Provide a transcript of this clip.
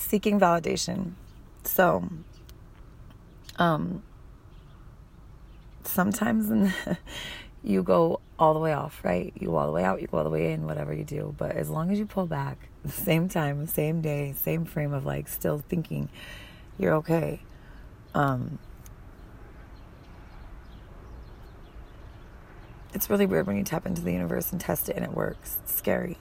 seeking validation. So, um, sometimes you go all the way off, right? You go all the way out, you go all the way in, whatever you do. But as long as you pull back, same time, same day, same frame of like still thinking you're okay. Um, it's really weird when you tap into the universe and test it and it works. It's scary.